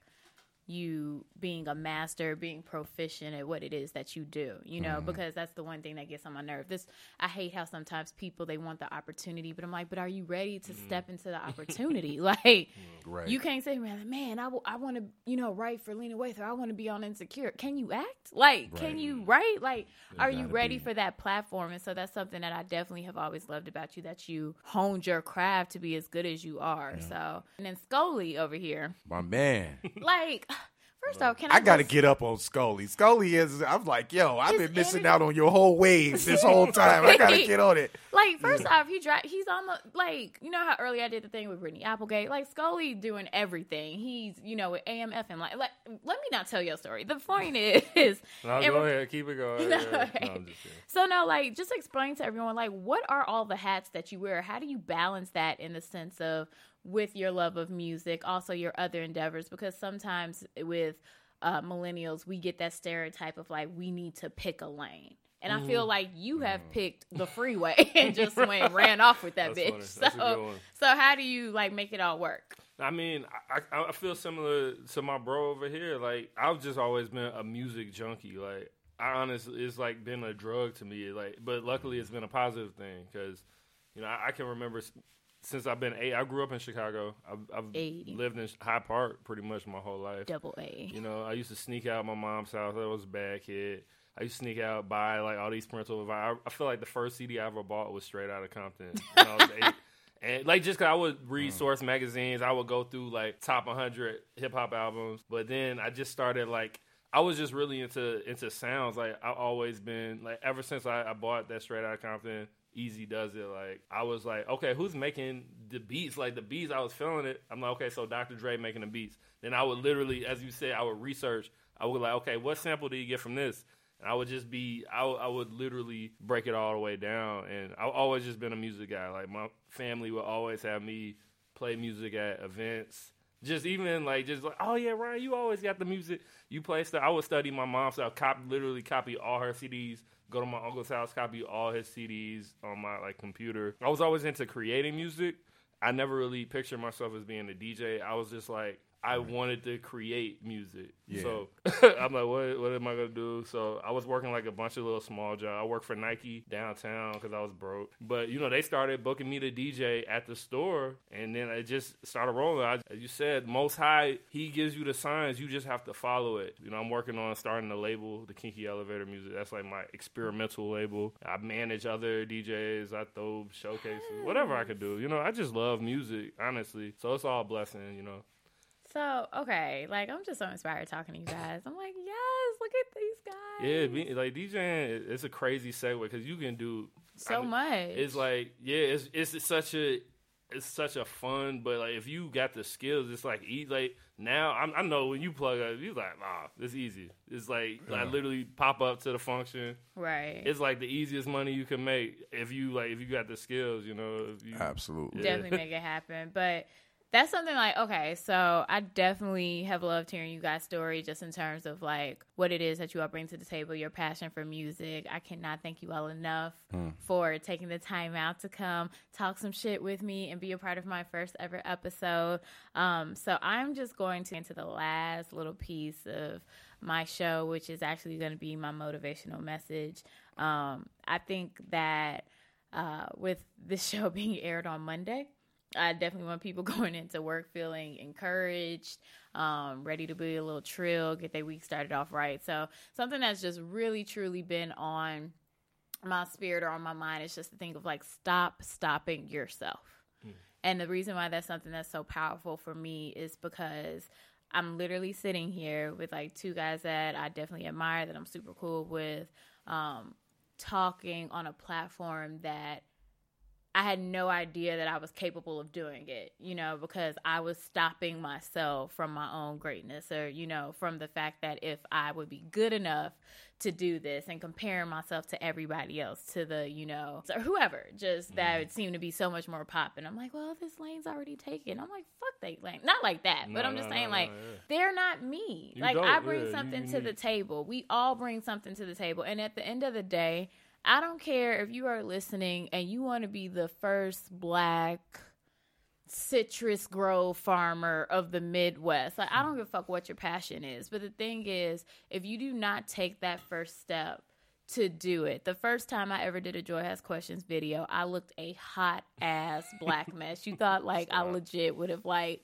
A: you being a master, being proficient at what it is that you do, you know, mm-hmm. because that's the one thing that gets on my nerve. This I hate how sometimes people they want the opportunity, but I'm like, but are you ready to mm-hmm. step into the opportunity? like, right. you can't say, man, man, I, w- I want to, you know, write for Lena Waithe. I want to be on Insecure. Can you act? Like, right. can you write? Like, are you ready be. for that platform? And so that's something that I definitely have always loved about you that you honed your craft to be as good as you are. Yeah. So, and then Scully over here,
B: my man,
A: like First off, can I?
B: I got to get up on Scully. Scully is. I'm like, yo, I've been missing energy. out on your whole wave this whole time. I got to get on it.
A: Like, first off, he dri- He's on the like. You know how early I did the thing with Brittany Applegate. Like Scully doing everything. He's you know with AMFM. Like, like let me not tell your story. The point is,
C: no, go ahead, keep it going. No,
A: no, so now, like, just explain to everyone, like, what are all the hats that you wear? How do you balance that in the sense of with your love of music, also your other endeavors, because sometimes with uh, millennials, we get that stereotype of like, we need to pick a lane. And I feel mm. like you have mm. picked the freeway and just went ran off with that bitch. So, so how do you like make it all work?
C: I mean, I, I feel similar to my bro over here. Like I've just always been a music junkie. Like I honestly, it's like been a drug to me. Like, but luckily, it's been a positive thing because you know I, I, can remember since I've been eight, I grew up in Chicago. I've, I've lived in Hyde Park pretty much my whole life.
A: Double A.
C: You know, I used to sneak out my mom's house. I was a bad kid. I used to sneak out, buy like all these parental advice. I, I feel like the first CD I ever bought was straight out of Compton when I was eight. And like just cause I would read mm. Source magazines, I would go through like top 100 hip hop albums. But then I just started like I was just really into into sounds. Like I've always been like ever since I, I bought that Straight Out of Compton Eazy-Duz-It. Like I was like, okay, who's making the beats? Like the beats, I was feeling it. I'm like, okay, so Dr. Dre making the beats. Then I would literally, as you said, I would research. I would like, okay, what sample do you get from this? And I would just be, I, would literally break it all the way down. And I've always just been a music guy. Like my family would always have me play music at events. Just even like just like oh yeah Ryan you always got the music you play stuff I would study my mom so I cop literally copy all her CDs go to my uncle's house, copy all his CDs on my like computer. I was always into creating music. I never really pictured myself as being a DJ. I was just like I wanted to create music. Yeah. So I'm like, what, what am I gonna do? So I was working like a bunch of little small jobs. I worked for Nike downtown because I was broke. But you know, they started booking me to DJ at the store, and then it just started rolling. I, as you said, Most High, he gives you the signs. You just have to follow it. You know, I'm working on starting the label, the Kinky Elevator Music. That's like my experimental label. I manage other DJs. I throw showcases, whatever I could do. You know, I just love music, honestly. So it's all a blessing. You know.
A: So okay, like I'm just so inspired talking to you guys. I'm like, yes, look at these
C: guys. Yeah, like DJing, it's a crazy segue because you can do
A: so I mean, much.
C: It's like yeah, it's it's such a it's such a fun, but like if you got the skills, it's like easy. Like now, I'm, i know when you plug up, you're like, nah, it's easy. It's like yeah. I literally pop up to the function.
A: Right.
C: It's like the easiest money you can make if you like if you got the skills. You know. You,
B: Absolutely.
A: Yeah. Definitely make it happen, but that's something like okay so i definitely have loved hearing you guys story just in terms of like what it is that you all bring to the table your passion for music. I cannot thank you all enough hmm. for taking the time out to come talk some shit with me and be a part of my first ever episode. Um, so i'm just going to into the last little piece of my show which is actually going to be my motivational message. Um, i think that uh, with this show being aired on monday I definitely want people going into work feeling encouraged, um, ready to be a little trill, get their week started off right. So something that's just really truly been on my spirit or on my mind is just to think of like stop stopping yourself. Mm. And the reason why that's something that's so powerful for me is because I'm literally sitting here with like two guys that I definitely admire, that I'm super cool with, um, talking on a platform that I had no idea that I was capable of doing it, you know, because I was stopping myself from my own greatness or, you know, from the fact that if I would be good enough to do this and comparing myself to everybody else, to the, you know, or whoever, just that would seem to be so much more popping. I'm like, well, this lane's already taken. I'm like, fuck that lane. Not like that, but
C: No,
A: I'm just
C: no,
A: saying,
C: no,
A: like,
C: yeah.
A: they're not me.
C: You
A: like, I bring
C: yeah,
A: something
C: you
A: to the table. We all bring something to the table. And at the end of the day, I don't care if you are listening and you want to be the first black citrus grove farmer of the Midwest. Like, I don't give a fuck what your passion is. But the thing is, if you do not take that first step to do it, the first time I ever did a Joy Has Questions video, I looked a hot ass black mess. You thought, like, I legit would have, like,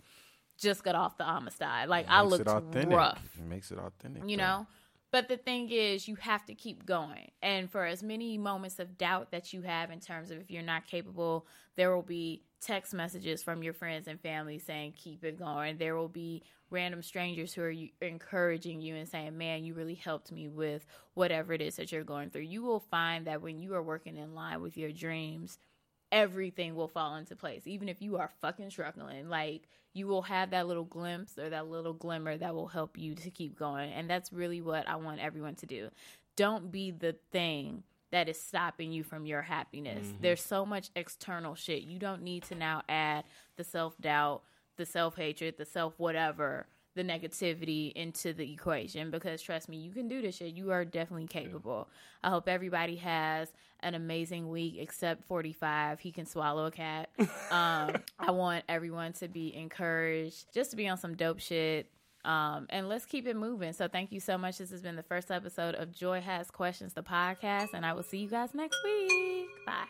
A: just got off the Amistad. Like, I looked rough
B: It makes it authentic.
A: you
B: though.
A: know but the thing is you have to keep going. And for as many moments of doubt that you have in terms of if you're not capable there will be text messages from your friends and family saying keep it going. There will be random strangers who are encouraging you and saying man you really helped me with whatever it is that you're going through. You will find that when you are working in line with your dreams everything will fall into place. Even if you are fucking struggling, like you will have that little glimpse or that little glimmer that will help you to keep going. And that's really what I want everyone to do. Don't be the thing that is stopping you from your happiness. Mm-hmm. There's so much external shit. You don't need to now add the self doubt, the self hatred, the self whatever, the negativity into the equation because trust me, you can do this shit. You are definitely capable. I hope everybody has an amazing week except 45. He can swallow a cat. Um, I want everyone to be encouraged just to be on some dope shit. Um, and let's keep it moving. So thank you so much. This has been the first episode of Joy Has Questions, the podcast, and I will see you guys next week. Bye.